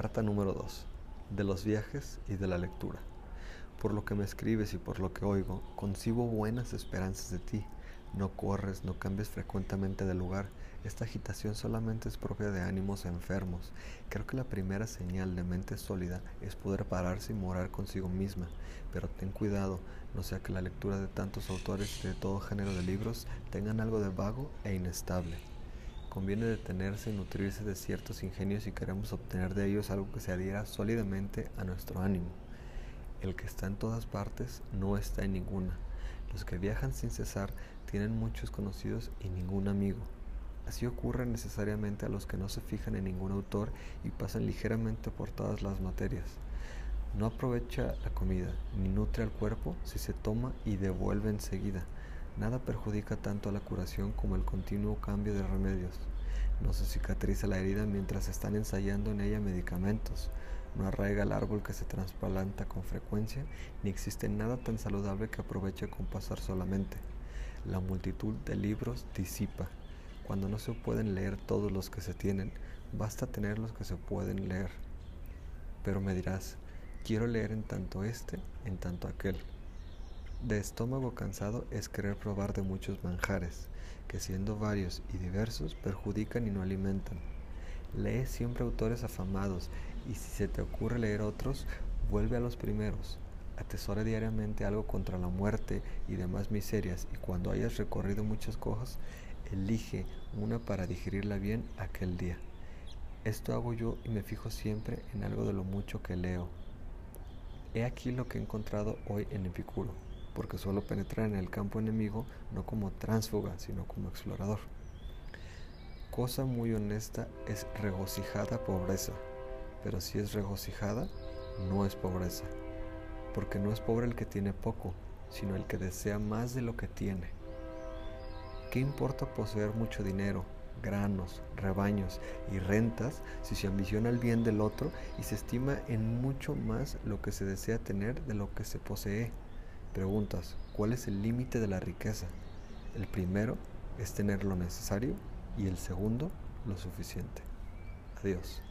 Carta número 2. De los viajes y de la lectura. Por lo que me escribes y por lo que oigo, concibo buenas esperanzas de ti. No corres, no cambies frecuentemente de lugar. Esta agitación solamente es propia de ánimos enfermos. Creo que la primera señal de mente sólida es poder pararse y morar consigo misma. Pero ten cuidado, no sea que la lectura de tantos autores de todo género de libros tengan algo de vago e inestable. Conviene detenerse y nutrirse de ciertos ingenios si queremos obtener de ellos algo que se adhiera sólidamente a nuestro ánimo. El que está en todas partes no está en ninguna. Los que viajan sin cesar tienen muchos conocidos y ningún amigo. Así ocurre necesariamente a los que no se fijan en ningún autor y pasan ligeramente por todas las materias. No aprovecha la comida ni nutre al cuerpo si se toma y devuelve enseguida. Nada perjudica tanto a la curación como el continuo cambio de remedios. No se cicatriza la herida mientras están ensayando en ella medicamentos. No arraiga el árbol que se trasplanta con frecuencia, ni existe nada tan saludable que aproveche con pasar solamente. La multitud de libros disipa. Cuando no se pueden leer todos los que se tienen, basta tener los que se pueden leer. Pero me dirás, quiero leer en tanto este, en tanto aquel. De estómago cansado es querer probar de muchos manjares, que siendo varios y diversos perjudican y no alimentan. Lee siempre autores afamados y si se te ocurre leer otros, vuelve a los primeros. Atesora diariamente algo contra la muerte y demás miserias y cuando hayas recorrido muchas cosas, elige una para digerirla bien aquel día. Esto hago yo y me fijo siempre en algo de lo mucho que leo. He aquí lo que he encontrado hoy en Epicuro porque suelo penetrar en el campo enemigo no como tránsfuga, sino como explorador. Cosa muy honesta es regocijada pobreza, pero si es regocijada, no es pobreza, porque no es pobre el que tiene poco, sino el que desea más de lo que tiene. ¿Qué importa poseer mucho dinero, granos, rebaños y rentas si se ambiciona el bien del otro y se estima en mucho más lo que se desea tener de lo que se posee? Preguntas, ¿cuál es el límite de la riqueza? El primero es tener lo necesario y el segundo lo suficiente. Adiós.